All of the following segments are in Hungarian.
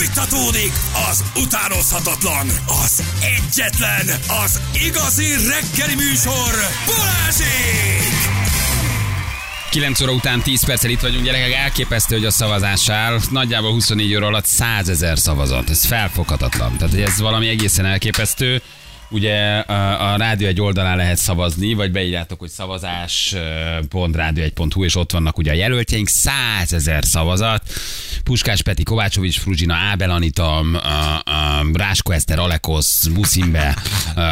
Fújtatódik az utánozhatatlan, az egyetlen, az igazi reggeli műsor, Balázsék! 9 óra után 10 perccel itt vagyunk, gyerekek. Elképesztő, hogy a szavazás áll. Nagyjából 24 óra alatt 100 ezer szavazat. Ez felfoghatatlan. Tehát ez valami egészen elképesztő. Ugye a, a rádió egy oldalán lehet szavazni, vagy beírjátok, hogy szavazás.rádió1.hu, és ott vannak ugye a jelöltjeink, 100 ezer szavazat. Puskás Peti, Kovácsovics, Fruzsina, Ábel Anita, a, a Rásko Eszter, Alekosz, Muszimbe,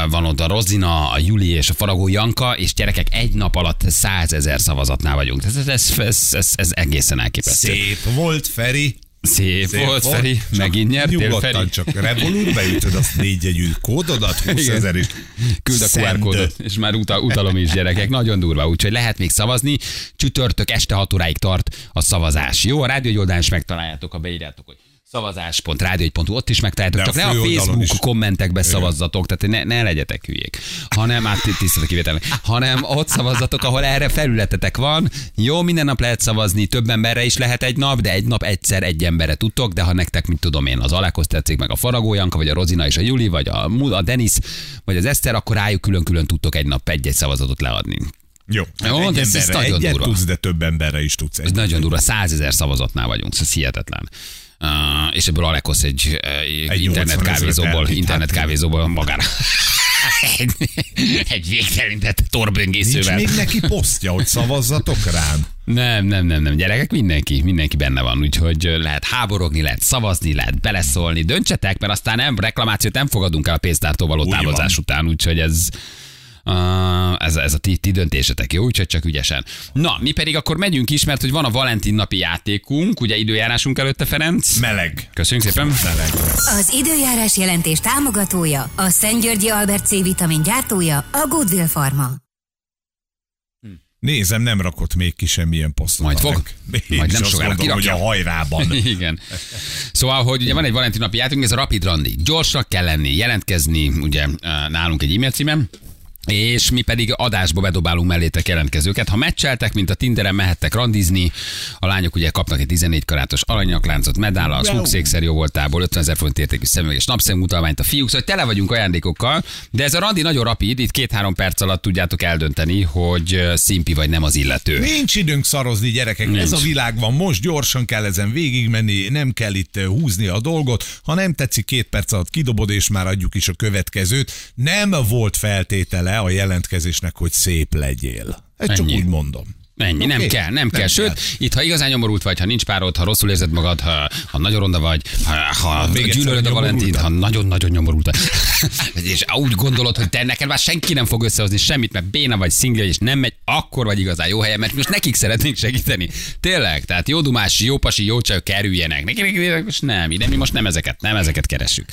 van ott a Rozina, a Juli és a Faragó Janka, és gyerekek egy nap alatt 100 ezer szavazatnál vagyunk. Ez, ez, ez, ez, ez egészen elképesztő. Szép volt, Feri. Szép, Szép volt, volt, Feri. Csak Megint nyertél, nyugodtan Feri. csak Revolut, beütöd azt négy jegyű kódodat, 20 Igen. ezer is. Küld a QR kódot, és már utal, utalom is, gyerekek. Nagyon durva, úgyhogy lehet még szavazni. Csütörtök este 6 óráig tart a szavazás. Jó, a rádió is megtaláljátok, ha beírjátok, hogy szavazás.rádió.hu, ott is a csak ne a Facebook is. kommentekbe szavazzatok, tehát ne, ne legyetek hülyék, hanem át tisztelt a kivételnek, hanem ott szavazzatok, ahol erre felületetek van. Jó, minden nap lehet szavazni, több emberre is lehet egy nap, de egy nap egyszer egy emberre tudtok, de ha nektek, mint tudom én, az Alákos tetszik, meg a Faragó Janka, vagy a Rozina és a Juli, vagy a, a Denis, vagy az Eszter, akkor rájuk külön-külön tudtok egy nap egy-egy szavazatot leadni. Jó, Jó, egy ez- ez emberre nagyon egyet durva. tudsz, de több emberre is tudsz. Ez nagyon durva, százezer szavazatnál vagyunk, ez hihetetlen. Uh, és ebből Alekosz egy, uh, Egy internet 80 ezret kávézóból, elvitt, internet hát. kávézóból magára. egy, egy végtelenített Nincs torböngészővel. még neki posztja, hogy szavazzatok rám. Nem, nem, nem, nem, gyerekek, mindenki, mindenki benne van, úgyhogy ö, lehet háborogni, lehet szavazni, lehet beleszólni, döntsetek, mert aztán nem, reklamációt nem fogadunk el a pénztártól való távozás után, úgyhogy ez, ez, ez a ti, ti döntésetek, jó? Úgyhogy csak ügyesen. Na, mi pedig akkor megyünk is, mert hogy van a Valentin napi játékunk, ugye időjárásunk előtte, Ferenc. Meleg. Köszönjük szépen. Meleg. Az időjárás jelentés támogatója, a Szent-Györgyi Albert C vitamin gyártója, a Goodwill Pharma. Nézem, nem rakott még ki semmilyen posztot. Majd fog. Én Majd nem sokára gondolom, hogy a hajrában. Igen. Szóval, hogy ugye van egy Valentin napi játékunk, ez a Rapid Randi. Gyorsnak kell lenni, jelentkezni, ugye nálunk egy e-mail címem, és mi pedig adásba bedobálunk mellétek jelentkezőket. Ha meccseltek, mint a Tinderen, mehettek randizni. A lányok ugye kapnak egy 14 karátos aranyakláncot, medállal, smugszékszer jó voltából, 50 ezer forint értékű szemüveges napszemmutalmányt a fiúk, szóval tele vagyunk ajándékokkal, de ez a randi nagyon rapid, itt két-három perc alatt tudjátok eldönteni, hogy szimpi vagy nem az illető. Nincs időnk szarozni, gyerekek. Nincs. Ez a világ van. Most gyorsan kell ezen végigmenni, nem kell itt húzni a dolgot. Ha nem tetszik, két perc alatt kidobod, és már adjuk is a következőt. Nem volt feltétele a jelentkezésnek, hogy szép legyél. Ezt csak úgy mondom. Ennyi, nem Oké? kell, nem, Nem kell. Sőt, kell. itt ha igazán nyomorult vagy, ha nincs párod, ha rosszul érzed magad, ha, ha nagyon ronda vagy, ha, ha gyűlölöd a Valentint, ha nagyon-nagyon nyomorult vagy, és úgy gondolod, hogy te neked már senki nem fog összehozni semmit, mert béna vagy, szingel, és nem megy, akkor vagy igazán jó helyen, mert most nekik szeretnénk segíteni. Tényleg, tehát jó dumás, jó pasi, jó csajok kerüljenek. Nekik most nem, ide mi most nem ezeket, nem ezeket keresünk.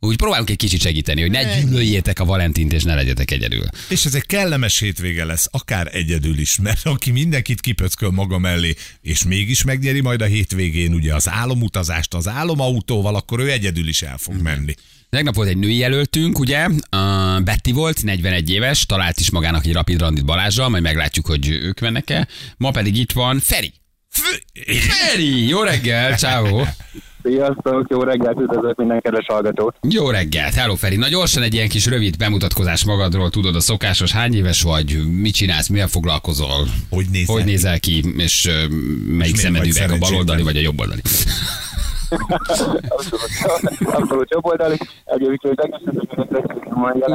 Úgy próbálunk egy kicsit segíteni, hogy ne gyűlöljétek a Valentint, és ne legyetek egyedül. És ez egy kellemes hétvége lesz, akár egyedül is, mert aki mindenkit kipöcköl maga mellé, és mégis megnyeri majd a hétvégén ugye az álomutazást az álomautóval, akkor ő egyedül is el fog menni. Tegnap volt egy női jelöltünk, ugye? Uh, Betty volt, 41 éves, talált is magának egy rapid randit Balázsral, majd meglátjuk, hogy ők mennek-e. Ma pedig itt van Feri. Feri, jó reggel, ciao. Sziasztok, jó reggelt, üdvözlök minden kedves hallgatót. Jó reggelt, hello Feri. Na gyorsan egy ilyen kis rövid bemutatkozás magadról, tudod a szokásos, hány éves vagy, mit csinálsz, mivel foglalkozol, Hogy nézel hogy ki? nézel ki, és uh, melyik szemed üveg, a baloldali vagy a jobboldali. Abszolút, abszolút jobboldali. Egyébként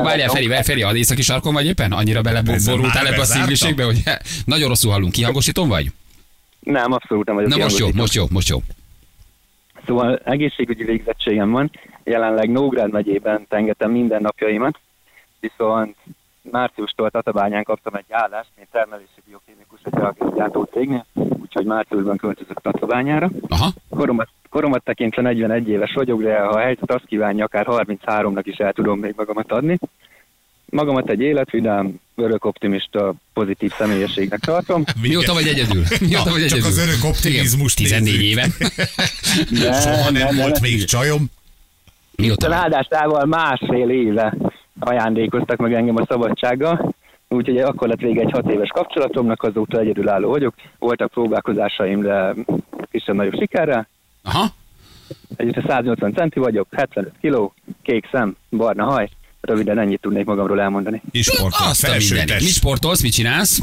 Várjál, Feri, Feri, az északi sarkon vagy éppen? Annyira beleborultál ebbe a szívliségbe, hogy nagyon rosszul hallunk. Kihangosítom vagy? Nem, abszolút nem vagyok. Na most jó, most jó, most jó. Szóval egészségügyi végzettségem van. Jelenleg Nógrád megyében tengetem minden napjaimat, viszont márciustól Tatabányán kaptam egy állást, mint termelési biokémikus egy reagensgyártó cégnél, úgyhogy márciusban költözök Tatabányára. Aha. Koromat, koromat tekintve 41 éves vagyok, de ha a helyzet azt kívánja, akár 33-nak is el tudom még magamat adni. Magamat egy életvidám, örök optimista, pozitív személyességnek tartom. Mióta vagy egyedül? Mióta vagy csak egyedül? az örök optimizmust Igen, 14 nézzük. éve. De, Soha nem, de, volt de, még csajom. Mióta? Ráadásával másfél éve ajándékoztak meg engem a szabadsággal, úgyhogy akkor lett vége egy hat éves kapcsolatomnak, azóta egyedülálló vagyok. Voltak próbálkozásaim, de kisebb nagyobb sikerrel. Aha. Egyébként 180 centi vagyok, 75 kiló, kék szem, barna haj. Röviden ennyit tudnék magamról elmondani. És sportol, Azt a felső mindenit. Mi sportolsz, mit csinálsz?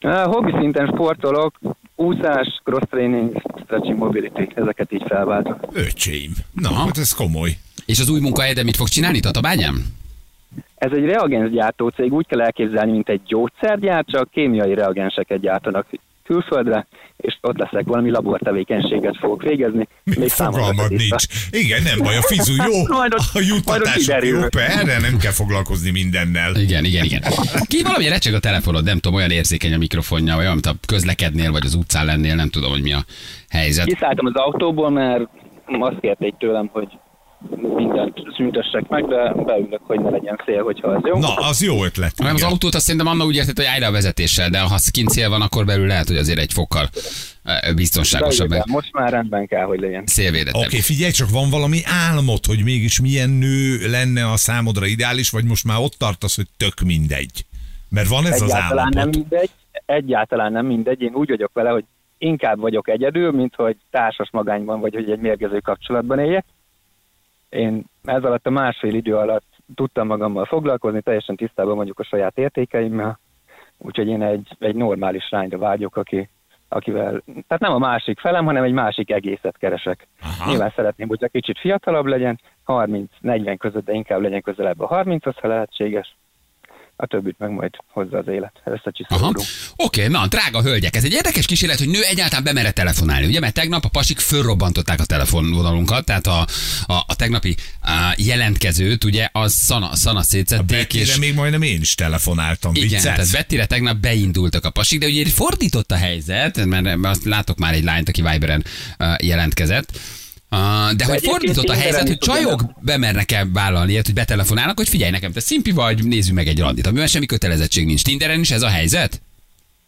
Hobbi szinten sportolok, úszás, cross training, stretching mobility, ezeket így felváltok. Öcsém. Na, hát ez komoly. És az új munkahelyeden mit fog csinálni Tatabányán? Ez egy reagensgyártó cég, úgy kell elképzelni, mint egy gyógyszergyár, csak kémiai reagenseket gyártanak külföldre, és ott leszek valami labortevékenységet fogok végezni. Még fogalmad nincs. Igen, nem baj, a fizu jó, Majd ott- a juttatások jó, erre nem kell foglalkozni mindennel. Igen, igen, igen. Ki valami recseg a telefonod, nem tudom, olyan érzékeny a mikrofonja, olyan, mint a közlekednél, vagy az utcán lennél, nem tudom, hogy mi a helyzet. Kiszálltam az autóból, mert azt kérték tőlem, hogy mindent szüntessek meg, de beülök, hogy ne legyen szél, hogyha az jó. Na, az jó ötlet. Nem, az autót azt szerintem Anna úgy értett, hogy állj a vezetéssel, de ha kint szél van, akkor belül lehet, hogy azért egy fokkal biztonságosabb, meg Most már rendben kell, hogy legyen. szélvédettebb. Oké, figyelj, csak van valami álmod, hogy mégis milyen nő lenne a számodra ideális, vagy most már ott tartasz, hogy tök mindegy? Mert van ez az Egyáltalán nem állapot. mindegy, egyáltalán nem mindegy. Én úgy vagyok vele, hogy inkább vagyok egyedül, mint hogy társas magányban, vagy hogy egy mérgező kapcsolatban éljek. Én ez alatt a másfél idő alatt tudtam magammal foglalkozni, teljesen tisztában vagyok a saját értékeimmel, úgyhogy én egy, egy normális lányra vágyok, aki, akivel, tehát nem a másik felem, hanem egy másik egészet keresek. Aha. Nyilván szeretném, hogy kicsit fiatalabb legyen, 30-40 között, de inkább legyen közelebb a 30 ha lehetséges. A többit meg majd hozza az élet. Aha. Összecsiszolódunk. Oké, na, drága hölgyek, ez egy érdekes kísérlet, hogy nő egyáltalán bemere telefonálni, ugye? Mert tegnap a pasik fölrobbantották a telefonvonalunkat, tehát a, a, a tegnapi a jelentkezőt, ugye, az szana, szana szétszették, és még majdnem én is telefonáltam. igen, Viccelsz? tehát Bettire tegnap beindultak a pasik, de ugye fordított a helyzet, mert azt látok már egy lányt, aki Viberen jelentkezett, Uh, de hogy egyébként fordított a helyzet, hogy csajok bemernek-e vállalni ilyet, hogy betelefonálnak, hogy figyelj nekem, te szimpi vagy, nézzük meg egy randit, amiben semmi kötelezettség nincs. Tinderen is ez a helyzet?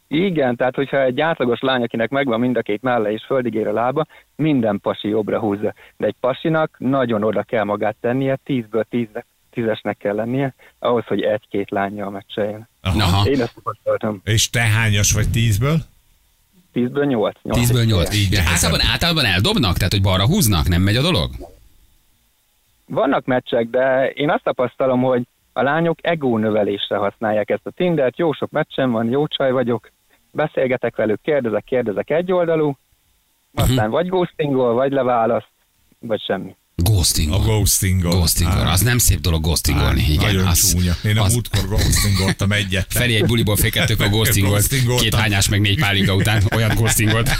Igen, tehát hogyha egy átlagos lány, akinek megvan mind a két melle és földig ér a lába, minden pasi jobbra húzza. De egy pasinak nagyon oda kell magát tennie, 10-ből 10 tízesnek kell lennie, ahhoz, hogy egy-két lányjal meccseljen. Aha. Aha. Én ezt tapasztaltam. És te hányas vagy tízből? 10-ből 8. 10-ből 8. Így általában, általában eldobnak, tehát hogy balra húznak, nem megy a dolog? Vannak meccsek, de én azt tapasztalom, hogy a lányok ego növelésre használják ezt a Tindert, jó sok meccsem van, jó csaj vagyok, beszélgetek velük, kérdezek, kérdezek egyoldalú, aztán vagy ghostingol, vagy leválaszt, vagy semmi. Ghosting. A ghosting. Ghosting. Az nem szép dolog ghostingolni. Igen, Nagyon az, csúnya. Én a az, múltkor ghostingoltam egyet. Feri egy buliból fékettük a ghostingolt. Két hányás meg négy pálinka után. Olyan ghostingolt.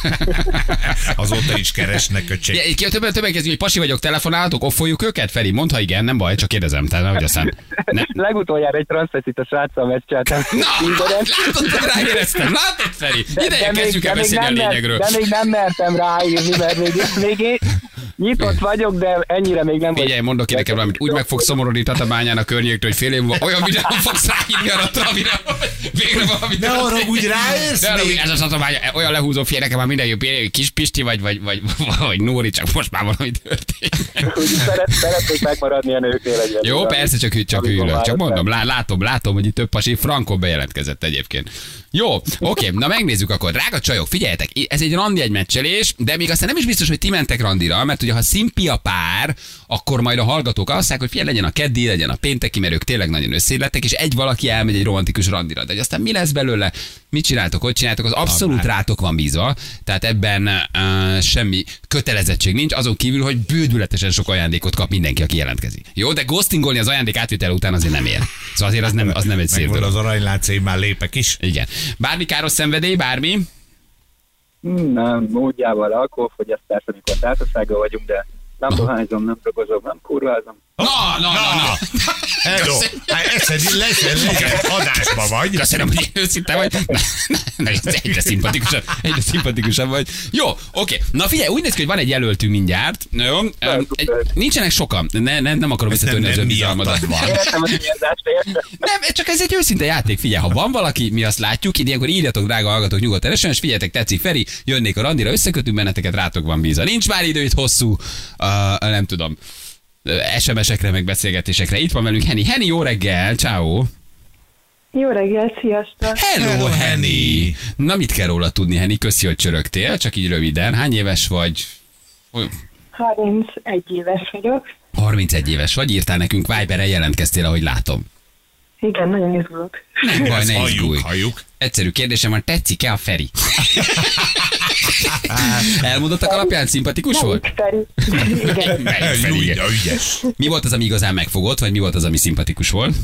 Azóta is keresnek Ja, öcsém. egy- többen, többen kezdjük, hogy pasi vagyok, telefonáltok, offoljuk őket, Feri? Mondd, ha igen, nem baj, csak kérdezem. Tehát, hogy aztán... Ne, Legutoljára egy transvestit a sráccal meccseltem. Na, látod, hogy ráéreztem, látod, Feri? Ideje kezdjük el beszélni a lényegről. de még nem mertem ráírni, mert még, még én nyitott vagyok, de ennyire még nem Figyelj, mondok ki nekem valamit, úgy meg fog szomorodni Tatabányán a környéktől, hogy fél év múlva olyan videón fogsz ráírni arra, amire végre valami Ne arra úgy ráérsz De arra, ez a Tatabánya, olyan lehúzó fél, nekem már minden jó, kis Pisti vagy, vagy, vagy, vagy Nóri, csak most már valami történik. Úgy szeret, szeretnék megmaradni a nőknél egyedül. Jó, persze, csak, csak hűlök. Csak mondom, lá, látom, látom, hogy itt több pasi Frankon bejelentkezett egyébként. Jó, oké, na megnézzük akkor. Drága csajok, figyeljetek, ez egy randi egy meccselés, de még aztán nem is biztos, hogy ti mentek randira, mert ugye ha szimpi a pár, akkor majd a hallgatók azt hogy figyelj, legyen a keddi, legyen a pénteki, mert ők tényleg nagyon összélettek, és egy valaki elmegy egy romantikus randira. De hogy aztán mi lesz belőle, mit csináltok, hogy csináltok, az abszolút rátok van bízva, tehát ebben uh, semmi kötelezettség nincs, azon kívül, hogy bődületesen sok ajándékot kap mindenki, aki jelentkezik. Jó, de ghostingolni az ajándék átvétel után azért nem ér. Szóval azért az nem, az nem egy szép dolog. az aranylánc, én már lépek is. Igen. Bármi káros szenvedély, bármi? Nem, módjával alkoholfogyasztás, amikor társasággal vagyunk, de nem dohányzom, nem drogozom, nem kurvázom. Na, na, na, na. Hello! Hát eszed, legyen, legyen, adásba vagy. Köszönöm, hogy őszinte vagy. Na, na, na, egyre szimpatikusabb, egyre szimpatikusabb vagy. Jó, oké. Na figyelj, úgy néz ki, hogy van egy jelöltünk mindjárt. Na Jó, egy, nincsenek sokan. Ne, ne, nem akarom visszatörni az nem önbizalmadat. Nem, csak ez egy őszinte játék, figyelj, ha van valaki, mi azt látjuk, így ilyenkor írjatok, drága hallgatók, nyugodtan és figyeljetek, tetszik Feri, jönnék a randira, összekötünk benneteket, rátok van bíza. Nincs már idő itt hosszú, uh, nem tudom, SMS-ekre, meg beszélgetésekre. Itt van velünk Henny. Henny, jó reggel, ciao. Jó reggel, sziasztok! Hello, Hello, Henny. Henny. Na, mit kell róla tudni, Henny? Köszi, hogy csörögtél, csak így röviden. Hány éves vagy? Hogy- 31 éves vagyok. 31 éves vagy, írtál nekünk Viberen, jelentkeztél, ahogy látom. Igen, nagyon izgulok. Nem baj, ne izgulj. halljuk, halljuk. Egyszerű kérdésem van, tetszik-e a Feri? Elmondottak alapján szimpatikus volt? Igen. Ügyes. Mi volt az, ami igazán megfogott, vagy mi volt az, ami szimpatikus volt?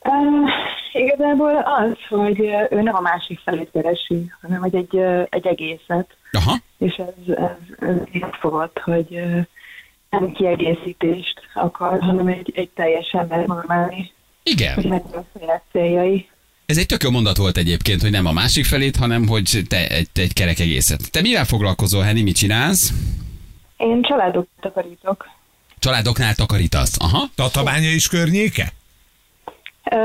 Uh, igazából az, hogy ő nem a másik felét keresi, hanem hogy egy, egy egészet. Aha. És ez, ez, ez így fogott, hogy nem kiegészítést akar, hanem egy, egy teljes ember normális, hogy Igen. megvan a saját céljai. Ez egy tök jó mondat volt egyébként, hogy nem a másik felét, hanem hogy te egy, egy kerek egészet. Te mivel foglalkozol, Henny, mit csinálsz? Én családok takarítok. Családoknál takarítasz. Aha. Tatabánya is környéke? Ö,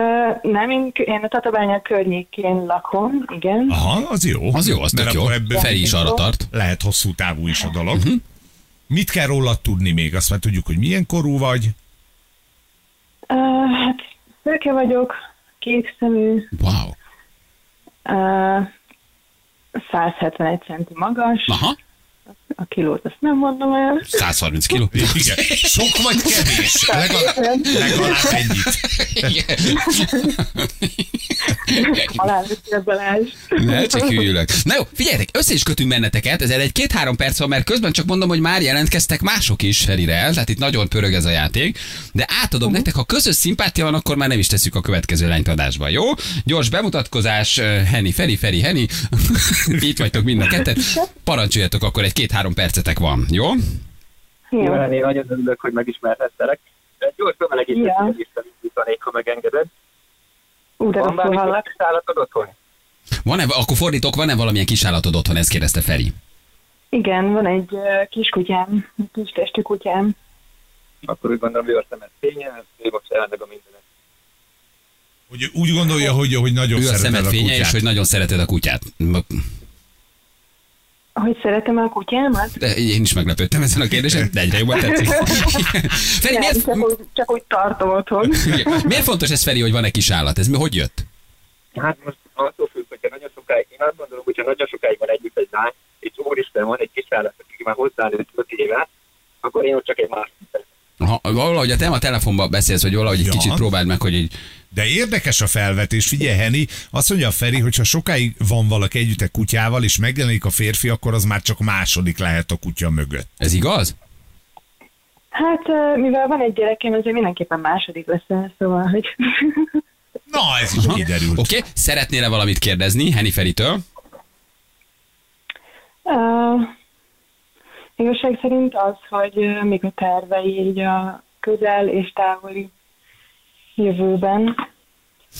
nem, én, én a Tatabánya környékén lakom, igen. Aha, az jó. Az jó, az tök Mert jó. akkor ebből Feri is arra tart. lehet hosszú távú is a dolog. Mit kell rólad tudni még? Azt már tudjuk, hogy milyen korú vagy. Ö, hát szőke vagyok, kék szemű, Wow. ö, 171 centi magas, Aha. A kilót azt nem mondom el. 130 kiló. Igen. Sok vagy kevés? Legalább, legalább ennyit. Halálösszél Balázs. Ne, csak hülyülök. Na jó, figyeljetek, össze is kötünk benneteket, ez egy két-három perc van, mert közben csak mondom, hogy már jelentkeztek mások is Ferire, tehát itt nagyon pörög ez a játék, de átadom nektek, ha közös szimpátia van, akkor már nem is tesszük a következő lányt adásba, jó? Gyors bemutatkozás, eh, Henny, Feri, Feri, Henny, itt vagytok mind a ketten, parancsoljatok, akkor egy két-három percetek van, jó? Jó. Jó, én nagyon örülök, hogy megismerhettelek. Gyors Ja. bemelegítést visszavítanék, ha megengeded. Ú, de Van hallak. kis állatod otthon? Van-e, akkor fordítok, van-e valamilyen kisállatod otthon, ezt kérdezte Feri. Igen, van egy ö, kiskutyám, egy kis testű kutyám. Akkor úgy gondolom, ő a szemet fénye, ő most elmeg a mindenet. Hogy úgy gondolja, hogy, hogy nagyon Ő a szereted szemed a fénye, kutyát. és hogy nagyon szereted a kutyát. Hogy szeretem a kutyámat? De én is meglepődtem ezen a kérdésen, de egyre jobban tetszik. Feri, Nem, miért, csak úgy, csak úgy tartom otthon. miért fontos ez, Feri, hogy van egy kis állat? Ez mi, hogy jött? Hát most attól függ, hogyha nagyon sokáig, én azt gondolom, hogyha nagyon sokáig van együtt egy lány, és úristen van egy kis állat, aki már hozzánőtt 5 éve, akkor én ott csak egy más Ha, valahogy a te a telefonban beszélsz, hogy valahogy egy Ja. kicsit próbáld meg, hogy így, De érdekes a felvetés, figyelj Henny, azt mondja a Feri, hogy ha sokáig van valaki együtt egy kutyával, és megjelenik a férfi, akkor az már csak második lehet a kutya mögött. ez igaz? Hát, mivel van egy gyerekem, ezért mindenképpen második leszel, szóval, hogy... Na, ez is kiderült. Oké, okay. szeretnél-e valamit kérdezni Henny Feritől? Uh, igazság szerint az, hogy még a tervei így a közel és távoli jövőben,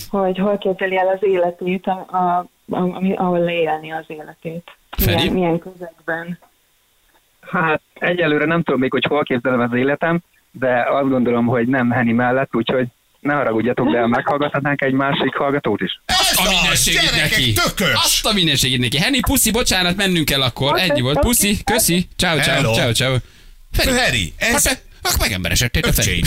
hogy hol képzeli el az életét, a, a, a, ahol leélni az életét. Milyen, milyen közegben. Hát egyelőre nem tudom még, hogy hol képzelem az életem, de azt gondolom, hogy nem Henny mellett, úgyhogy ne haragudjatok, de meghallgathatnánk egy másik hallgatót is. Azt a gyerekek, neki! tökös! Azt a mindenségét neki! Henny, puszi, bocsánat, mennünk kell akkor. Oké, Ennyi volt. Puszi, köszi. Ciao, ciao, ciao, ciao. Feri, Feri, hát ez te, akkor megemberesedtél a öcsém.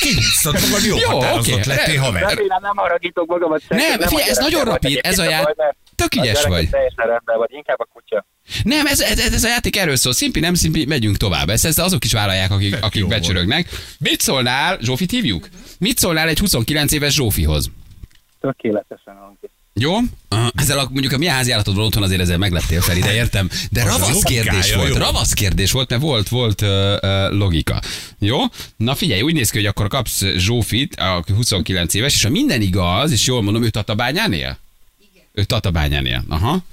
Kihúztad magad, jó, Jó, határozott oké. lettél haver. Remélem nem haragítok magamat. Nem, figyelj, ez nagyon rapid, ez a já... Tök ügyes vagy. Teljesen rendben vagy, inkább a kutya. Nem, ez, ez, ez a játék erről szól. Szimpi, nem szimpi, megyünk tovább. Ezt, ezt azok is vállalják, akik, Tök akik becsörögnek. Mit szólnál, Zsófit hívjuk? Mit szólnál egy 29 éves Zsófihoz? Tökéletesen hangzik. Jó? Ezzel a, mondjuk a mi házi állatodról otthon azért ezzel meglettél Feri, de értem. De ravasz kérdés volt, ravasz kérdés volt, mert volt, volt uh, logika. Jó? Na figyelj, úgy néz ki, hogy akkor kapsz Zsófit, aki 29 éves, és ha minden igaz, és jól mondom, ő Tatabányán él? Igen. Ő Tatabányán él. Aha.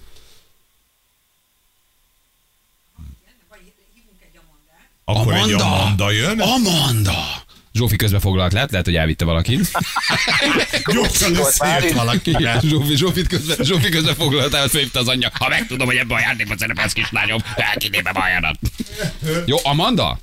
Akkor egy Amanda jön. Amanda! Zsófi közben foglalt lehet, lehet, hogy elvitte valakit. Gyorsan összejött valaki. Igen, Zsófi, Zsófit közben, Zsófi közben foglalt el, fölhívta az anyja. Ha megtudom, hogy ebben a játékban szerepelsz kislányom, elkidébe bajárat. Jó, Amanda?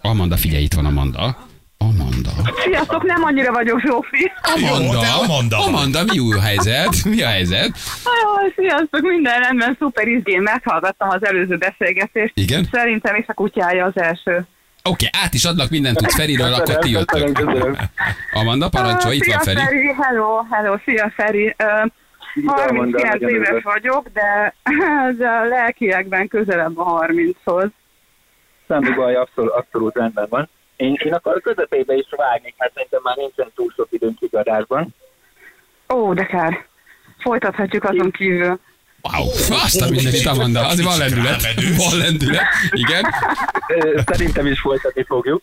Amanda, figyelj, itt van Amanda. Amanda. Sziasztok, nem annyira vagyok Zsófi. Amanda. Jó, Amanda. Amanda, mi új helyzet? Mi a helyzet? Jó, sziasztok, minden rendben, szuper izgén, meghallgattam az előző beszélgetést. Igen? Szerintem is a kutyája az első. Oké, át is adnak mindent tudsz Feriről, akkor ti Köszönöm, jöttök. köszönöm. Amanda, parancsolj, itt van Feri. hello, hello, szia Feri. Amanda, 39 nagyon éves örülök. vagyok, de, de lelkiekben közelebb a 30-hoz. semmi baj, abszolút, abszolút rendben van. Én, én akkor a közepébe is vágnék, mert szerintem már nincsen túl sok időnk kigadásban. Ó, de kár. Folytathatjuk azon kívül. Wow, azt a mindenit, Amanda. Azért van lendület. Van lendület. Igen. Szerintem is folytatni fogjuk.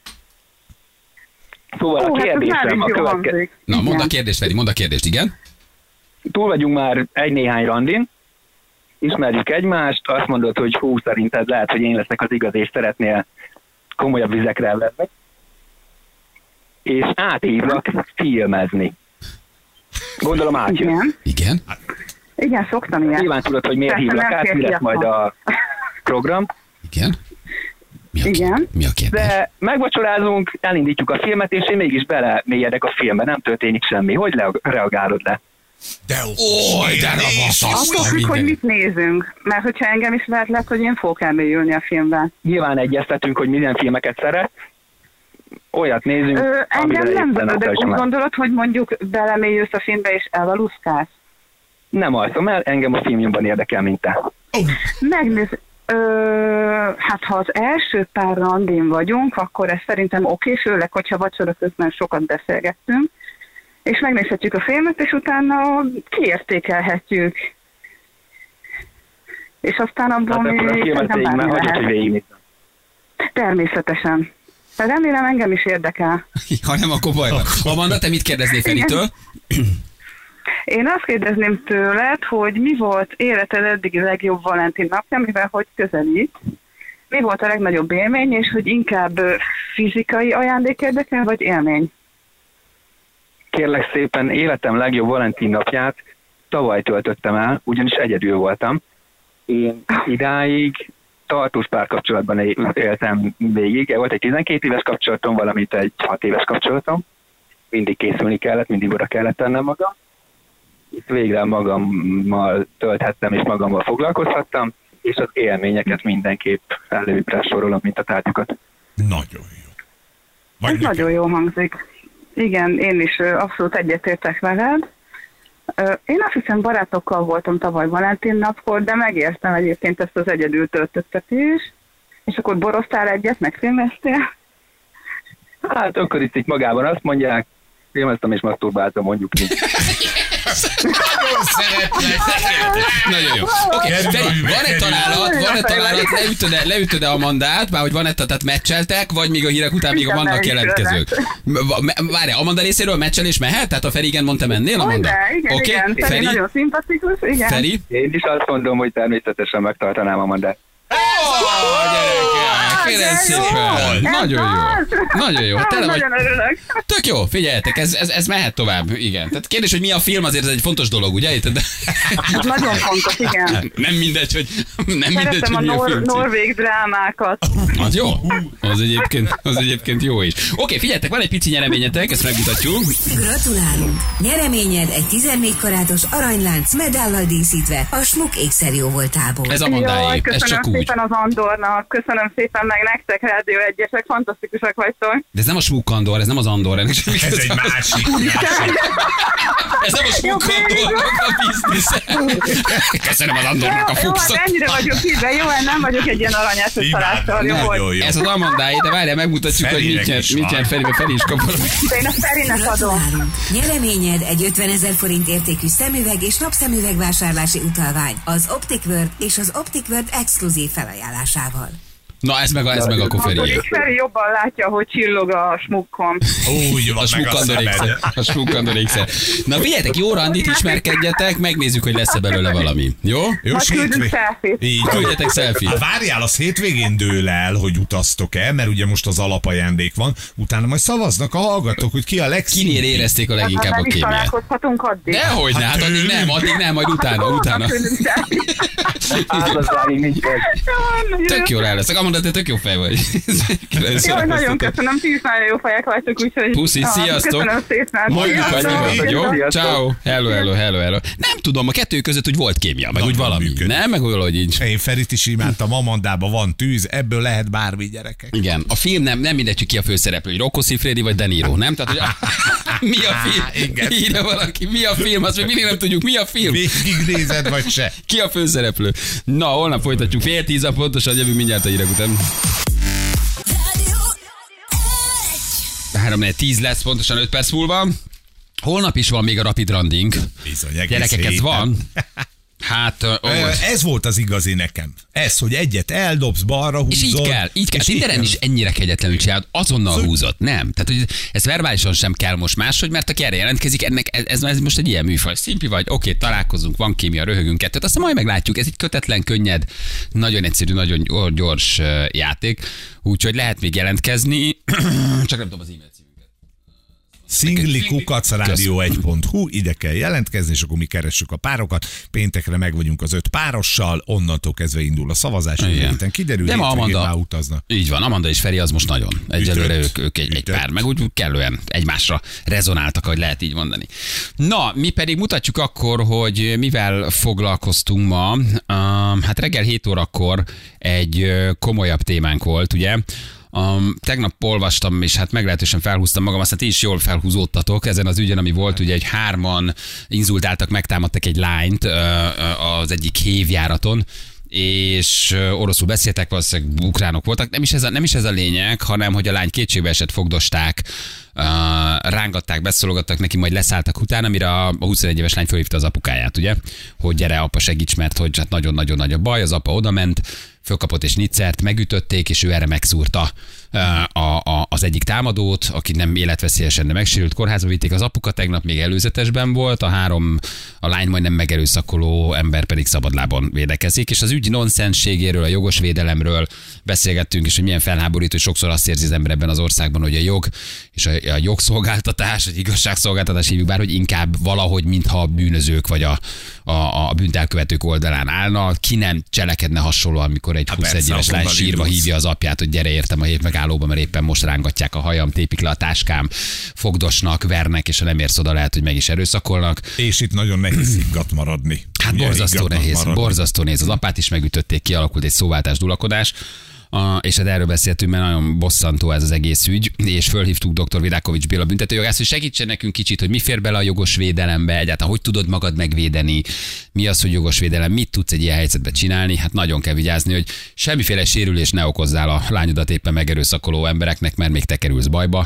Szóval Ó, a hát már kérdésem is a következő. Na, mondd a Igen. kérdést, Feri, mondd a kérdést, igen? Túl vagyunk már egy-néhány randin, ismerjük egymást, azt mondod, hogy hú, szerinted lehet, hogy én leszek az igaz, és szeretnél komolyabb vizekre elvenni. És áthívlak filmezni. Gondolom átjön. Igen. Igen. Igen, szoktam ilyet. Nyilván tudod, hogy miért Persze, hívlak át, mi lesz majd a program. Igen. Mi a, Igen. Mi a kérdés? De megvacsorázunk, elindítjuk a filmet, és én mégis bele mélyedek a filmbe, nem történik semmi. Hogy le- reagálod le? De Ó, de Attól függ, hogy mit nézünk. Mert hogyha engem is lehet lett, hogy én fogok elmélyülni a filmben. Nyilván egyeztetünk, hogy milyen filmeket szeret. Olyat nézünk, Ö, engem nem zavar, de úgy gondolod, hogy mondjuk belemélyülsz a filmbe és elaluszkálsz? Nem alszom el, engem a film jobban érdekel, mint te. Megnéz... Ö, hát ha az első pár randin vagyunk, akkor ez szerintem oké, főleg, hogyha vacsora közben sokat beszélgettünk, és megnézhetjük a filmet, és utána kiértékelhetjük. És aztán abban Hát mi akkor a filmet végig, bármi hagyod, hogy. Természetesen. De remélem engem is érdekel. Ha nem, akkor baj van. Amanda, te mit kérdeznél Feritől? Én azt kérdezném tőled, hogy mi volt életed eddigi legjobb Valentin napja, mivel hogy közelít. Mi volt a legnagyobb élmény, és hogy inkább fizikai ajándék érdekel, vagy élmény? Kérlek szépen, életem legjobb Valentin napját tavaly töltöttem el, ugyanis egyedül voltam. Én idáig tartós párkapcsolatban éltem végig. Volt egy 12 éves kapcsolatom, valamint egy 6 éves kapcsolatom. Mindig készülni kellett, mindig oda kellett tennem magam. Itt végre magammal tölthettem és magammal foglalkozhattam, és az élményeket mindenképp előbbre sorolom, mint a tárgyakat. Nagyon jó. Vagy Ez nekem. nagyon jó hangzik. Igen, én is abszolút egyetértek veled. Én azt hiszem barátokkal voltam tavaly Valentin napkor, de megértem egyébként ezt az egyedül töltöttetést. És akkor boroztál egyet, megfilmeztél? Hát akkor itt, itt magában azt mondják, filmeztem és masturbáltam mondjuk így. Nagyon jó. Oké, Kedves Feri, van egy művekedés. találat, van egy találat, leütöd-e, leütöd-e a mandát, már hogy van egy, tehát meccseltek, vagy még a hírek után még vannak jelentkezők? Várjál, Amanda részéről meccsel és mehet? Tehát a Feri igen mondta mennél, Amanda? Igen, Oké, igen. Feri Feri? nagyon szimpatikus, igen. Feri? Én is azt mondom, hogy természetesen megtartanám a mandát. Ó, gyerekek, kérem de szépen. Nagyon jó. Nagyon jó. Hát tele vagy. Tök jó, figyeljetek, ez, ez, ez mehet tovább, igen. Tehát kérdés, hogy mi a film, azért ez egy fontos dolog, ugye? Érted? Ez nagyon fontos, igen. Nem mindegy, hogy nem mindegy, Szeretem a hogy mi a nor- film. norvég drámákat. Az jó? Az egyébként, az egyébként jó is. Oké, figyeljetek, van egy pici nyereményetek, ezt megmutatjuk. Gratulálunk! Nyereményed egy 14 karátos aranylánc medállal díszítve a Smuk ékszerjó voltából. Ez a mondáé, ez köszönöm csak úgy. szépen az Andornak, köszönöm szépen meg nektek, Rádió Egyesek, fantasztikusak vagytok. De ez nem a smukandor, ez nem az andor. ennek semmi Ez egy másik. másik. Ez nem a smukandornak a biznisz. Köszönöm az andornak a jó, jó, fuxot. hát ennyire vagyok híve, jó, hát nem vagyok egy ilyen aranyás Imádom, jó volt. nagyon jó. Ez az Amandáé, de várjál, megmutatjuk, hogy mit nyer, is mit nyer Feri, mert Feri is kap én a Ferinek adom. Nyereményed egy 50 ezer forint értékű szemüveg és napszemüveg vásárlási utalvány az Optic World és az Optic World exkluzív felajánlásával. Na, ez meg, a, ez meg akkor Akkor Feri. jobban látja, hogy csillog a smukkom. Úgy van A meg a smukandor szemed. A smukandor ékszer. Na figyeljetek, jó randit ismerkedjetek, megnézzük, hogy lesz-e belőle valami. Jó? Jó, küldünk hétvég-. Így. Küldjetek selfie Hát várjál, az hétvégén dől el, hogy utaztok-e, mert ugye most az alapajándék van, utána majd szavaznak a hallgatók, hogy ki a legszínűbb. Kinél érezték a leginkább Hát a nem is kémiát? találkozhatunk addig. Dehogy ne, hát addig nem, addig nem, majd utána, utána. Selfie-t. Házasságig nincs. Jó, nagyon Tök jó. jól el leszek. Amanda, te tök jó fej vagy. Jó, nagyon köszönöm, ti is nagyon jó fejek vagytok, úgyhogy... Puszi, sziasztok. Köszönöm szépen. Mondjuk annyiban, jó? Ciao. Hello, hello, hello, hello. Nem tudom, a kettő között úgy volt kémia, meg úgy valami. Nem, meg valahogy így. Én Ferit is imádtam, Amandában van tűz, ebből lehet bármi gyerekek. Igen, a film nem, nem mindegy, hogy ki a főszereplő, hogy Rocco Siffredi vagy De Niro, nem? Tehát, hogy a, mi a film? Igen. Írja valaki, mi a film, azt még mindig nem tudjuk, mi a film. Végignézed vagy se. Ki a főszereplő? Na, holnap folytatjuk fél tíz a pontosan, jövünk mindjárt a hírek után. 3 10 lesz, pontosan 5 perc múlva. Holnap is van még a Rapid Randing. Bizony, Gyerekek, ez van. Hát, ó, Ez volt az igazi nekem. Ez, hogy egyet eldobsz, balra húzod. és így kell, így kell. és Tinderen is ennyire kegyetlenül csinálod, azonnal Szóval- húzott. Nem. Tehát, hogy ez verbálisan sem kell most máshogy, mert aki erre jelentkezik, ennek ez, ez, ez most egy ilyen műfaj. Szimpi vagy, oké, találkozunk, van kémia, röhögünk kettőt, aztán majd meglátjuk. Ez egy kötetlen, könnyed, nagyon egyszerű, nagyon gyor- gyors játék, úgyhogy lehet még jelentkezni, csak nem tudom az e-mail címünket. Szinglikukacradio1.hu, ide kell jelentkezni, és akkor mi keressük a párokat. Péntekre meg vagyunk az öt párossal, onnantól kezdve indul a szavazás, héten kiderül, De ma Amanda- már utaznak. Így van, Amanda és Feri az most nagyon. Egyelőre ők, ők egy, egy pár, meg úgy kellően egymásra rezonáltak, hogy lehet így mondani. Na, mi pedig mutatjuk akkor, hogy mivel foglalkoztunk ma. Hát reggel 7 órakor egy komolyabb témánk volt, ugye? Um, tegnap olvastam, és hát meglehetősen felhúztam magam, aztán ti is jól felhúzódtatok ezen az ügyen, ami volt, ugye egy hárman inzultáltak, megtámadtak egy lányt az egyik hévjáraton, és oroszul beszéltek, valószínűleg ukránok voltak. Nem is, ez a, nem is ez a lényeg, hanem hogy a lány kétségbe esett, fogdosták, rángatták, beszólogattak neki, majd leszálltak utána, amire a, a 21 éves lány felhívta az apukáját, ugye? Hogy gyere, apa, segíts, mert hogy hát nagyon-nagyon nagy a baj. Az apa odament, fölkapott és niccert, megütötték, és ő erre megszúrta a, a, az egyik támadót, aki nem életveszélyesen, de megsérült kórházba vitték. Az apuka tegnap még előzetesben volt, a három, a lány majdnem megerőszakoló ember pedig szabadlábon védekezik, és az ügy nonsensségéről, a jogos védelemről beszélgettünk, és hogy milyen felháborító, hogy sokszor azt érzi az ember ebben az országban, hogy a jog és a, a jogszolgáltatás, vagy igazságszolgáltatás hívjuk bár, hogy inkább valahogy, mintha a bűnözők vagy a, a, a bűntelkövetők oldalán állna, ki nem cselekedne hasonlóan, amikor egy Há, 21 persze, éves lány sírva hívja az apját, hogy gyere értem a hét megállóba, mert éppen most rángatják a hajam, tépik le a táskám, fogdosnak, vernek, és ha nem érsz oda, lehet, hogy meg is erőszakolnak. És itt nagyon nehéz higgadt maradni. Hát borzasztó nehéz, maradni. borzasztó nehéz. Az apát is megütötték, kialakult egy szóváltás, dulakodás. A, és hát erről beszéltünk, mert nagyon bosszantó ez az egész ügy, és fölhívtuk dr. Vidákovics Béla büntetőjogász, hogy segítsen nekünk kicsit, hogy mi fér bele a jogos védelembe, egyáltalán hogy tudod magad megvédeni, mi az, hogy jogos védelem, mit tudsz egy ilyen helyzetben csinálni, hát nagyon kell vigyázni, hogy semmiféle sérülés ne okozzál a lányodat éppen megerőszakoló embereknek, mert még te kerülsz bajba.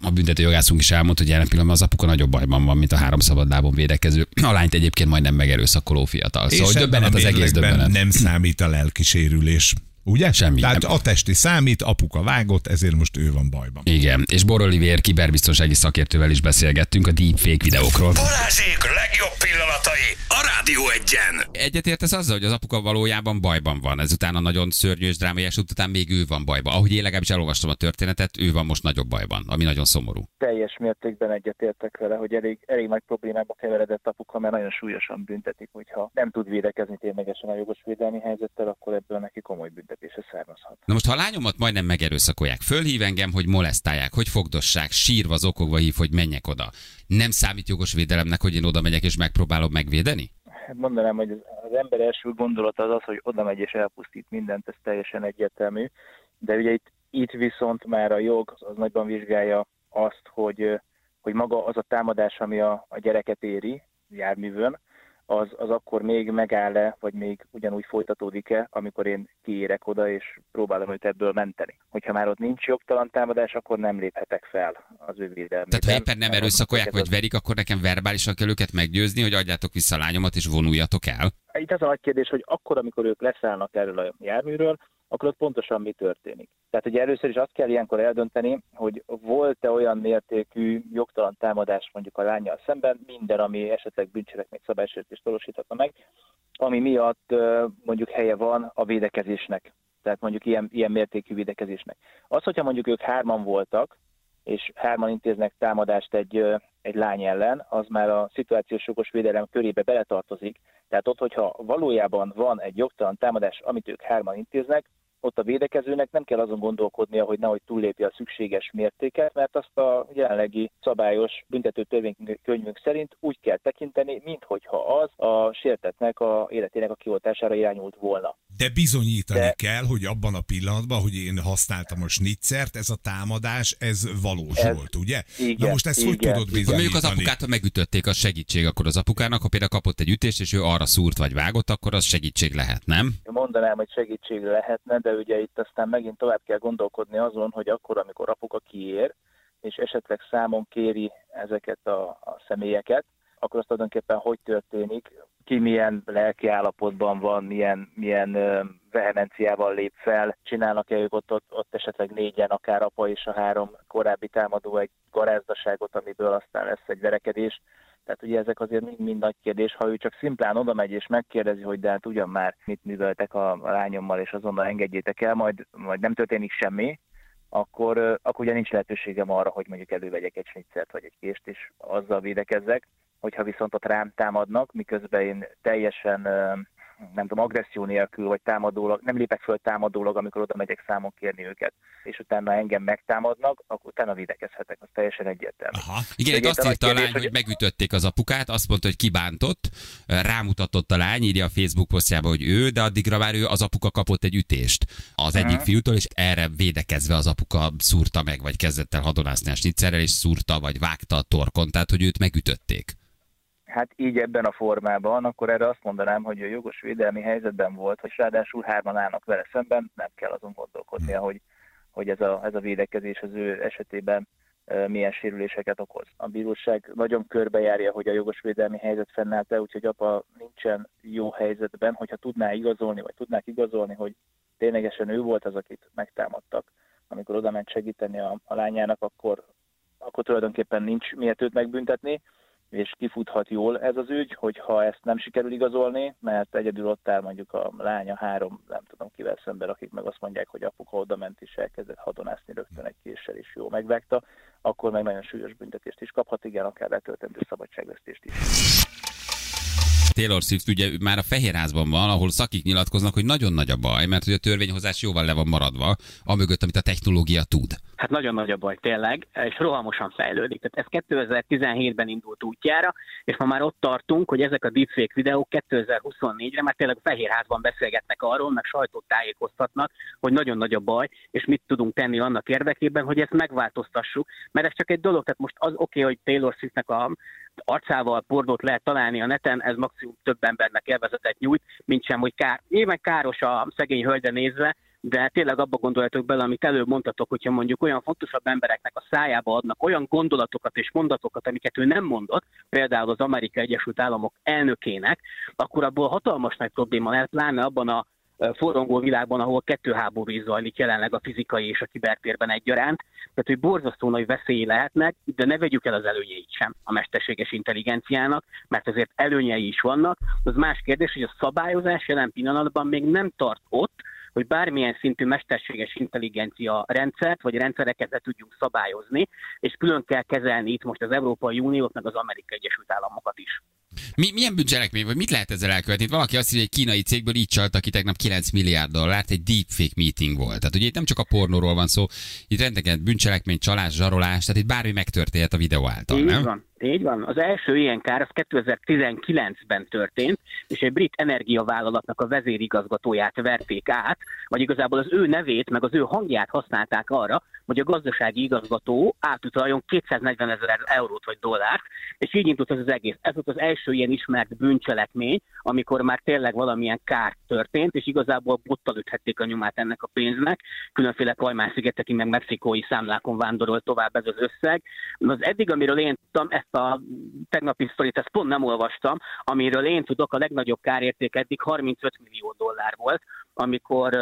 A büntetőjogászunk is elmondta, hogy jelen pillanatban az apuka nagyobb bajban van, mint a három szabadlábon védekező. A lányt egyébként majdnem megerőszakoló fiatal. És Szóval ebben döbbenet az egész döbbenet. nem számít a lelkisérülés. Ugye? Semmi. Tehát a testi számít, apuka vágott, ezért most ő van bajban. Igen, és Bor Olivér kiberbiztonsági szakértővel is beszélgettünk a deepfake videókról. Balázsék legjobb pillanatai a Rádió egyen. Egyetértesz azzal, hogy az apuka valójában bajban van. Ezután a nagyon szörnyű és drámai eset után még ő van bajban. Ahogy én legalábbis elolvastam a történetet, ő van most nagyobb bajban, ami nagyon szomorú. teljes mértékben egyetértek vele, hogy elég, elég nagy problémába keveredett apuka, mert nagyon súlyosan büntetik, hogyha nem tud védekezni ténylegesen a jogos védelmi helyzettel, akkor ebből neki komoly büntetése származhat. Na most, ha a lányomat majdnem megerőszakolják, fölhív engem, hogy molesztálják, hogy fogdossák, sírva, zokogva hív, hogy menjek oda. Nem számít jogos védelemnek, hogy én oda megyek és megpróbálom megvédeni? Hát mondanám, hogy az, az ember első gondolata az az, hogy oda megy és elpusztít mindent, ez teljesen egyértelmű, de ugye itt, itt viszont már a jog az nagyban vizsgálja azt, hogy, hogy maga az a támadás, ami a, a gyereket éri járművön, az, az akkor még megáll-e, vagy még ugyanúgy folytatódik-e, amikor én kiérek oda, és próbálom őt ebből menteni. Hogyha már ott nincs jogtalan támadás, akkor nem léphetek fel az ő védelmében. Tehát ha éppen nem erőszakolják vagy verik, akkor nekem verbálisan kell őket meggyőzni, hogy adjátok vissza a lányomat és vonuljatok el. Itt az a nagy kérdés, hogy akkor, amikor ők leszállnak erről a járműről, akkor ott pontosan mi történik. Tehát ugye először is azt kell ilyenkor eldönteni, hogy volt-e olyan mértékű jogtalan támadás mondjuk a lányjal szemben, minden, ami esetleg bűncselekmény szabálysértést valósíthatna meg, ami miatt mondjuk helye van a védekezésnek. Tehát mondjuk ilyen, ilyen mértékű védekezésnek. Az, hogyha mondjuk ők hárman voltak, és hárman intéznek támadást egy, egy lány ellen, az már a szituációs jogos védelem körébe beletartozik. Tehát ott, hogyha valójában van egy jogtalan támadás, amit ők hárman intéznek, ott a védekezőnek nem kell azon gondolkodnia, hogy nehogy túllépje a szükséges mértéket, mert azt a jelenlegi szabályos büntető törvénykönyvünk szerint úgy kell tekinteni, minthogyha az a sértetnek a életének a kioltására irányult volna. De bizonyítani De- kell, hogy abban a pillanatban, hogy én használtam a snitzert, ez a támadás, ez valós Ez- volt, ugye? igen, Na most ezt hogy igen, tudod igen. Ha mondjuk az bizonyítani? apukát, ha megütötték, az segítség akkor az apukának, ha például kapott egy ütést, és ő arra szúrt vagy vágott, akkor az segítség lehet, nem? mondanám, hogy segítség lehetne, de ugye itt aztán megint tovább kell gondolkodni azon, hogy akkor, amikor apuka kiér, és esetleg számon kéri ezeket a, a személyeket, akkor azt tulajdonképpen hogy történik, ki milyen lelki állapotban van, milyen, milyen vehemenciával lép fel, csinálnak-e ők ott, ott, ott esetleg négyen, akár apa és a három korábbi támadó egy garázdaságot, amiből aztán lesz egy verekedés. Tehát ugye ezek azért mind-mind nagy kérdés, ha ő csak szimplán oda megy és megkérdezi, hogy de hát ugyan már mit műveltek a lányommal, és azonnal engedjétek el, majd, majd nem történik semmi, akkor, akkor ugye nincs lehetőségem arra, hogy mondjuk elővegyek egy snitzert vagy egy kést, és azzal védekezzek. Hogyha viszont ott rám támadnak, miközben én teljesen nem tudom, agresszió nélkül, vagy támadólag, nem lépek föl támadólag, amikor oda megyek számon kérni őket, és utána engem megtámadnak, akkor utána védekezhetek, az teljesen egyértelmű. Aha. Igen, itt azt írta a lány, hogy megütötték az apukát, azt mondta, hogy kibántott, rámutatott a lány, írja a Facebook posztjába, hogy ő, de addigra már ő az apuka kapott egy ütést az egyik uh-huh. fiútól, és erre védekezve az apuka szúrta meg, vagy kezdett el hadonászni a snitzerrel, és szúrta, vagy vágta a torkon, tehát hogy őt megütötték hát így ebben a formában, akkor erre azt mondanám, hogy a jogos védelmi helyzetben volt, hogy ráadásul hárman állnak vele szemben, nem kell azon gondolkodnia, hogy, hogy ez, a, ez a védekezés az ő esetében milyen sérüléseket okoz. A bíróság nagyon körbejárja, hogy a jogos védelmi helyzet fennállt-e, úgyhogy apa nincsen jó helyzetben, hogyha tudná igazolni, vagy tudnák igazolni, hogy ténylegesen ő volt az, akit megtámadtak, amikor oda ment segíteni a, a lányának, akkor, akkor tulajdonképpen nincs miért őt megbüntetni és kifuthat jól ez az ügy, hogyha ezt nem sikerül igazolni, mert egyedül ott áll mondjuk a lánya három, nem tudom kivel szemben, akik meg azt mondják, hogy apuka oda ment és elkezdett hadonászni rögtön egy késsel, és jó megvágta, akkor meg nagyon súlyos büntetést is kaphat, igen, akár letöltendő szabadságvesztést is. Taylor Swift ugye már a Fehérházban van, ahol szakik nyilatkoznak, hogy nagyon nagy a baj, mert hogy a törvényhozás jóval le van maradva, amögött, amit a technológia tud. Hát nagyon nagy a baj tényleg, és rohamosan fejlődik. Tehát ez 2017-ben indult útjára, és ma már ott tartunk, hogy ezek a deepfake videók 2024-re már tényleg a Fehérházban beszélgetnek arról, meg sajtót tájékoztatnak, hogy nagyon nagy a baj, és mit tudunk tenni annak érdekében, hogy ezt megváltoztassuk. Mert ez csak egy dolog, tehát most az oké, okay, hogy Taylor Swiftnek a arcával pornót lehet találni a neten, ez maximum több embernek élvezetet nyújt, mint sem, hogy kár. Nyilván káros a szegény hölgyre nézve, de tényleg abba gondoljatok bele, amit előbb mondtatok, hogyha mondjuk olyan fontosabb embereknek a szájába adnak olyan gondolatokat és mondatokat, amiket ő nem mondott, például az Amerikai Egyesült Államok elnökének, akkor abból hatalmas nagy probléma lehet, pláne abban a forrongó világban, ahol kettő háború zajlik jelenleg a fizikai és a kibertérben egyaránt. Tehát, hogy borzasztó nagy veszély lehetnek, de ne vegyük el az előnyeit sem a mesterséges intelligenciának, mert azért előnyei is vannak. Az más kérdés, hogy a szabályozás jelen pillanatban még nem tart ott, hogy bármilyen szintű mesterséges intelligencia rendszert vagy rendszereket le tudjunk szabályozni, és külön kell kezelni itt most az Európai Uniót, meg az Amerikai Egyesült Államokat is. Mi, milyen bűncselekmény, vagy mit lehet ezzel elkövetni? Valaki azt mondja, hogy egy kínai cégből így csaltak ki tegnap 9 milliárd dollárt, egy deepfake meeting volt. Tehát ugye itt nem csak a pornóról van szó, itt rengeteg bűncselekmény, csalás, zsarolás, tehát itt bármi megtörténhet a videó által, így nem? Van. Így van. Az első ilyen kár az 2019-ben történt, és egy brit energiavállalatnak a vezérigazgatóját verték át, vagy igazából az ő nevét, meg az ő hangját használták arra, hogy a gazdasági igazgató átutaljon 240 ezer eurót vagy dollárt, és így indult az, az egész. Ez volt az első ilyen ismert bűncselekmény, amikor már tényleg valamilyen kár történt, és igazából bottal üthették a nyomát ennek a pénznek. Különféle Kajmán-szigeteki, meg mexikói számlákon vándorolt tovább ez az összeg. Az eddig, amiről én tudtam, ezt a tegnapi sztorit, ezt pont nem olvastam, amiről én tudok, a legnagyobb kárérték eddig 35 millió dollár volt, amikor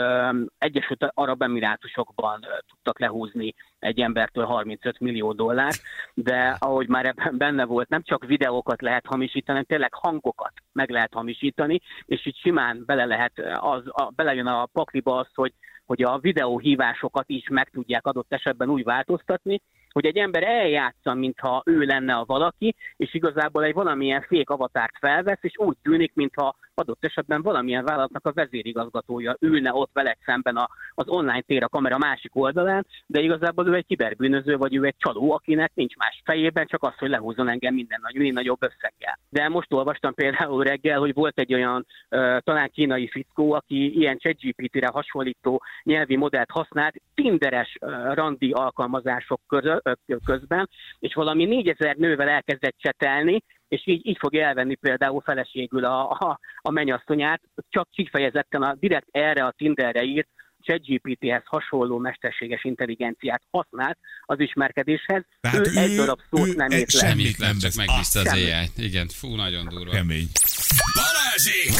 Egyesült Arab Emirátusokban tudtak lehúzni egy embertől 35 millió dollár, de ahogy már ebben benne volt, nem csak videókat lehet hamisítani, hanem tényleg hangokat meg lehet hamisítani, és így simán bele lehet, az, a, belejön a pakliba az, hogy hogy a videóhívásokat is meg tudják adott esetben úgy változtatni, hogy egy ember eljátsza, mintha ő lenne a valaki, és igazából egy valamilyen fék avatárt felvesz, és úgy tűnik, mintha adott esetben valamilyen vállalatnak a vezérigazgatója ülne ott veled szemben a, az online tér a kamera másik oldalán, de igazából ő egy kiberbűnöző, vagy ő egy csaló, akinek nincs más fejében, csak az, hogy lehúzzon engem minden nagy, nagyobb összeggel. De most olvastam például reggel, hogy volt egy olyan uh, talán kínai fickó, aki ilyen ChatGPT-re hasonlító nyelvi modellt használt, tinderes uh, randi alkalmazások közben, és valami négyezer nővel elkezdett csetelni, és így, így fogja elvenni például feleségül a, a, a mennyasszonyát, csak kifejezetten a, direkt erre a Tinderre írt ChatGPT-hez hasonló mesterséges intelligenciát használt az ismerkedéshez. Tehát ő, egy ő- darab szót ő nem egy ért le. semmi- Semmit nem, csak megbízta az semmi. AI. Igen, fú, nagyon durva. Kemény. Balázsék!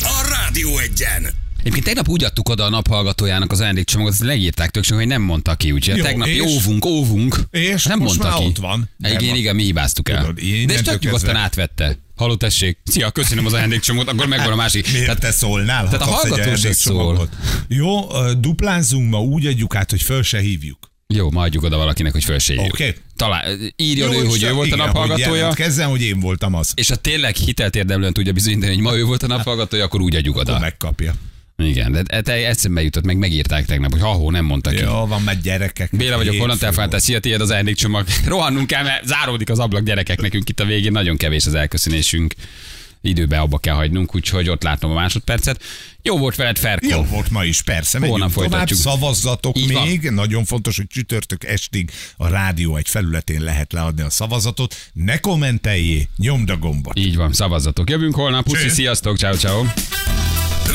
A Rádió egyen! Egyébként tegnap úgy adtuk oda a naphallgatójának az ajándékcsomagot, azt legírták tök sok, hogy nem mondta ki, úgyhogy Jó, tegnapi és? óvunk, óvunk. És nem most mondta ki. ott van. Igen, igen, mi hibáztuk el. Tudod, De és tök nyugodtan átvette. Halló, tessék. Szia, köszönöm az ajándékcsomót, akkor megvan a másik. Miért Tehát, te szólnál? tehát a hallgató se ajándékcsomagot? Jó, duplázunk ma, úgy adjuk át, hogy föl se hívjuk. jó, ma adjuk oda valakinek, hogy fölségjük. Oké. Talán, írjon Jó, ő, hogy ő volt igen, a naphallgatója. jelentkezzen, hogy én voltam az. És ha tényleg hitelt érdemlően tudja bizonyítani, hogy ma ő volt a naphallgatója, akkor úgy adjuk Akkor oda. megkapja. Igen, de te eszembe jutott, meg megírták tegnap, hogy ha nem mondta ki. Jó, van már gyerekek. Béla vagyok, honnan volt. Szia, tiéd az ajándékcsomag. Rohannunk kell, mert záródik az ablak gyerekek nekünk itt a végén. Nagyon kevés az elköszönésünk. Időbe abba kell hagynunk, úgyhogy ott látom a másodpercet. Jó volt veled, Ferko. Jó volt ma is, persze. Holnap Megyünk tovább, folytatjuk. szavazzatok Így van. még. Nagyon fontos, hogy csütörtök estig a rádió egy felületén lehet leadni a szavazatot. Ne kommenteljé, nyomd a gombot. Így van, szavazzatok. Jövünk holnap. Puszi, sziasztok, ciao ciao.